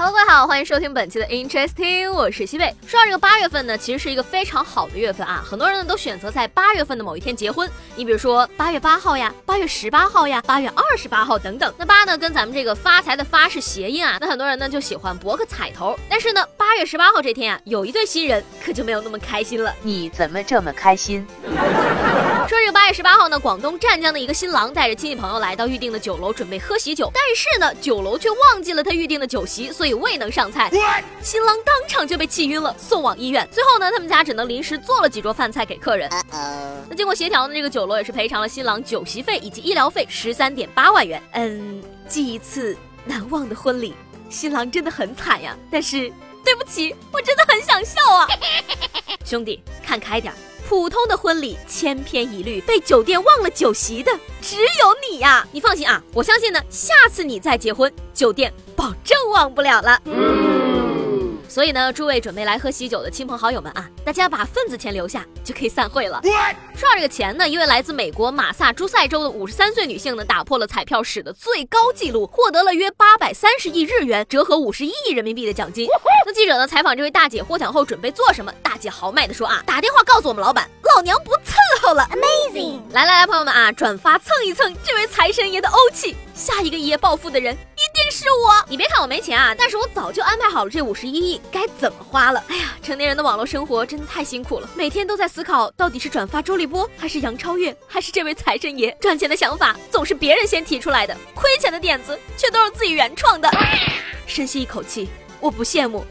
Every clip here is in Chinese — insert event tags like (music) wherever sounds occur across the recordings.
Hello，各位好，欢迎收听本期的 Interesting，我是西贝。说到这个八月份呢，其实是一个非常好的月份啊，很多人呢都选择在八月份的某一天结婚。你比如说八月八号呀，八月十八号呀，八月二十八号等等。那八呢跟咱们这个发财的发是谐音啊，那很多人呢就喜欢博个彩头。但是呢，八月十八号这天啊，有一对新人可就没有那么开心了。你怎么这么开心？(laughs) 说这个八月十八号呢，广东湛江的一个新郎带着亲戚朋友来到预定的酒楼，准备喝喜酒，但是呢，酒楼却忘记了他预定的酒席，所以未能上菜。新郎当场就被气晕了，送往医院。最后呢，他们家只能临时做了几桌饭菜给客人。那经过协调呢，这个酒楼也是赔偿了新郎酒席费以及医疗费十三点八万元。嗯，记一次难忘的婚礼，新郎真的很惨呀。但是对不起，我真的很想笑啊。兄弟，看开点。普通的婚礼千篇一律，被酒店忘了酒席的只有你呀！你放心啊，我相信呢，下次你再结婚，酒店保证忘不了了。所以呢，诸位准备来喝喜酒的亲朋好友们啊，大家把份子钱留下，就可以散会了。说到这个钱呢，一位来自美国马萨诸塞州的五十三岁女性呢，打破了彩票史的最高纪录，获得了约八百三十亿日元，折合五十一亿人民币的奖金。那记者呢采访这位大姐获奖后准备做什么？大姐豪迈的说啊，打电话告诉我们老板，老娘不伺候了，Amazing！来来来，朋友们啊，转发蹭一蹭这位财神爷的欧气，下一个一夜暴富的人一定是我。你别看我没钱啊，但是我早就安排好了这五十一亿该怎么花了。哎呀，成年人的网络生活真的太辛苦了，每天都在思考到底是转发周立波，还是杨超越，还是这位财神爷。赚钱的想法总是别人先提出来的，亏钱的点子却都是自己原创的。深吸一口气，我不羡慕。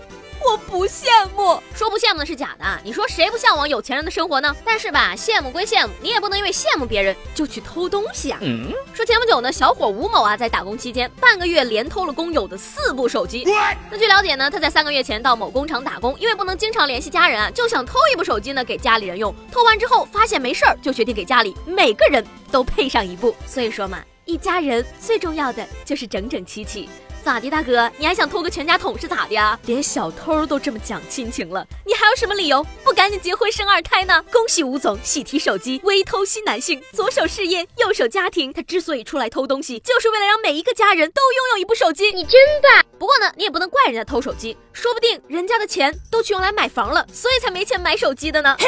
我不羡慕，说不羡慕的是假的啊！你说谁不向往有钱人的生活呢？但是吧，羡慕归羡慕，你也不能因为羡慕别人就去偷东西啊！嗯说前不久呢，小伙吴某啊，在打工期间半个月连偷了工友的四部手机。那据了解呢，他在三个月前到某工厂打工，因为不能经常联系家人啊，就想偷一部手机呢给家里人用。偷完之后发现没事儿，就决定给家里每个人都配上一部。所以说嘛，一家人最重要的就是整整齐齐。咋的，大哥？你还想偷个全家桶是咋的呀？连小偷都这么讲亲情了，你还有什么理由不赶紧结婚生二胎呢？(laughs) 恭喜吴总喜提手机，微偷新男性，左手事业，右手家庭。他之所以出来偷东西，就是为了让每一个家人都拥有一部手机。你真棒！不过呢，你也不能怪人家偷手机，说不定人家的钱都去用来买房了，所以才没钱买手机的呢。嘿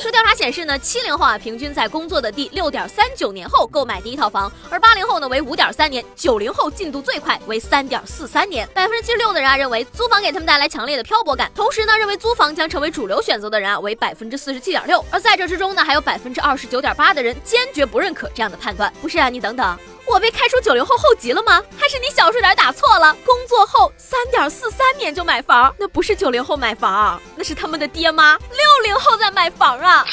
说调查显示呢，七零后啊，平均在工作的第六点三九年后购买第一套房，而八零后呢为五点三年，九零后进度最快为三。三点四三年，百分之七十六的人啊认为租房给他们带来强烈的漂泊感，同时呢认为租房将成为主流选择的人啊为百分之四十七点六，而在这之中呢还有百分之二十九点八的人坚决不认可这样的判断。不是啊，你等等，我被开除九零后后籍了吗？还是你小数点打错了？工作后三点四三年就买房，那不是九零后买房，那是他们的爹妈六零后在买房啊。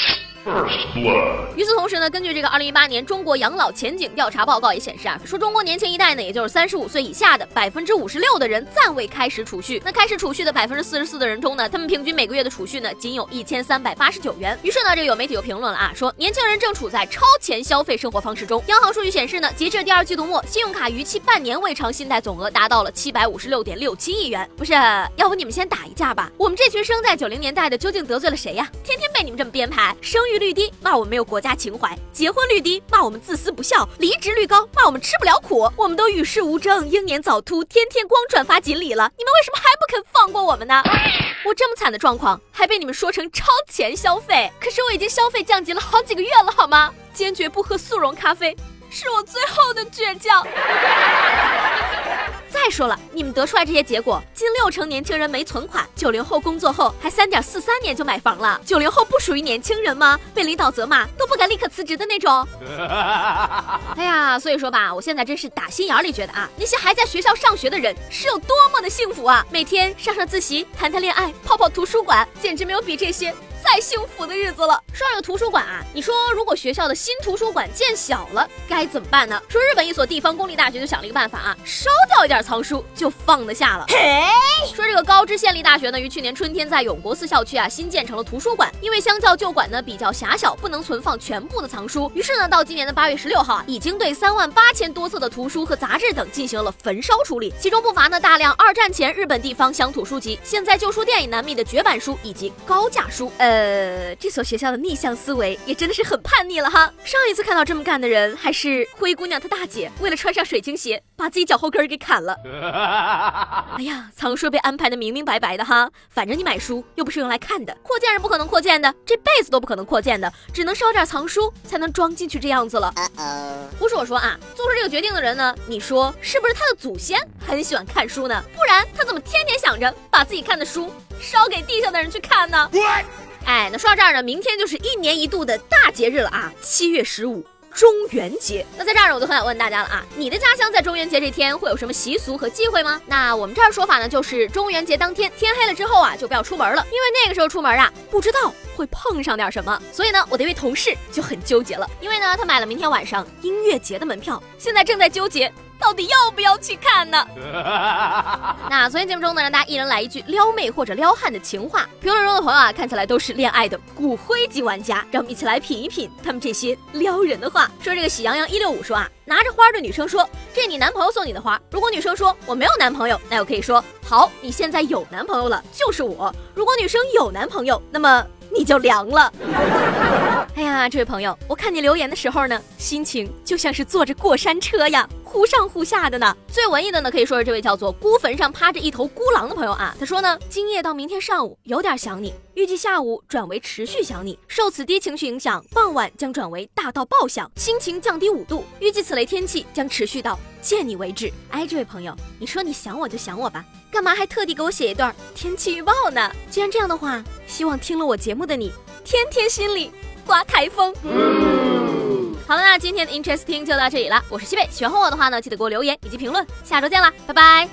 与此同时呢，根据这个二零一八年中国养老前景调查报告也显示啊，说中国年轻一代呢，也就是三十五岁以下的百分之五十六的人暂未开始储蓄。那开始储蓄的百分之四十四的人中呢，他们平均每个月的储蓄呢，仅有一千三百八十九元。于是呢，这有媒体就评论了啊，说年轻人正处在超前消费生活方式中。央行数据显示呢，截至第二季度末，信用卡逾期半年未偿信贷总额达到了七百五十六点六七亿元。不是，要不你们先打一架吧？我们这群生在九零年代的究竟得罪了谁呀？天天被你们这么编排，生育。率低骂我们没有国家情怀，结婚率低骂我们自私不孝，离职率高骂我们吃不了苦，我们都与世无争，英年早秃，天天光转发锦鲤了，你们为什么还不肯放过我们呢？我这么惨的状况还被你们说成超前消费，可是我已经消费降级了好几个月了，好吗？坚决不喝速溶咖啡，是我最后的倔强。再说了，你们得出来这些结果，近六成年轻人没存款，九零后工作后还三点四三年就买房了。九零后不属于年轻人吗？被领导责骂都不敢立刻辞职的那种。(laughs) 哎呀，所以说吧，我现在真是打心眼里觉得啊，那些还在学校上学的人是有多么的幸福啊！每天上上自习，谈谈恋爱，泡泡图书馆，简直没有比这些。再幸福的日子了。说这个图书馆啊，你说如果学校的新图书馆建小了，该怎么办呢？说日本一所地方公立大学就想了一个办法啊，烧掉一点藏书就放得下了。嘿说这个高知县立大学呢，于去年春天在永国寺校区啊新建成了图书馆，因为相较旧馆呢比较狭小，不能存放全部的藏书，于是呢到今年的八月十六号啊，已经对三万八千多册的图书和杂志等进行了焚烧处理，其中不乏呢大量二战前日本地方乡土书籍，现在旧书店也难觅的绝版书以及高价书。呃，这所学校的逆向思维也真的是很叛逆了哈。上一次看到这么干的人还是灰姑娘她大姐，为了穿上水晶鞋，把自己脚后跟给砍了。(laughs) 哎呀，藏书被安排的明明白白的哈，反正你买书又不是用来看的，扩建是不可能扩建的，这辈子都不可能扩建的，只能烧点藏书才能装进去这样子了。不是我说啊，做出这个决定的人呢，你说是不是他的祖先很喜欢看书呢？不然他怎么天天想着把自己看的书烧给地上的人去看呢？哎，那说到这儿呢，明天就是一年一度的大节日了啊，七月十五。中元节，那在这儿呢，我就很想问大家了啊，你的家乡在中元节这天会有什么习俗和忌讳吗？那我们这儿说法呢，就是中元节当天天黑了之后啊，就不要出门了，因为那个时候出门啊，不知道会碰上点什么。所以呢，我的一位同事就很纠结了，因为呢，他买了明天晚上音乐节的门票，现在正在纠结。到底要不要去看呢？(laughs) 那昨天节目中呢，让大家一人来一句撩妹或者撩汉的情话。评论中的朋友啊，看起来都是恋爱的骨灰级玩家，让我们一起来品一品他们这些撩人的话。说这个喜羊羊一六五说啊，拿着花对女生说：“这你男朋友送你的花。”如果女生说我没有男朋友，那我可以说：“好，你现在有男朋友了，就是我。”如果女生有男朋友，那么。你就凉了。哎呀，这位朋友，我看你留言的时候呢，心情就像是坐着过山车呀，忽上忽下的呢。最文艺的呢，可以说是这位叫做孤坟上趴着一头孤狼的朋友啊。他说呢，今夜到明天上午有点想你，预计下午转为持续想你，受此低情绪影响，傍晚将转为大到爆想，心情降低五度，预计此类天气将持续到见你为止。哎，这位朋友，你说你想我就想我吧。干嘛还特地给我写一段天气预报呢？既然这样的话，希望听了我节目的你，天天心里 (laughs) 刮台风。好了，那今天的 Interesting 就到这里了。我是西贝，喜欢我的话呢，记得给我留言以及评论。下周见啦，拜拜。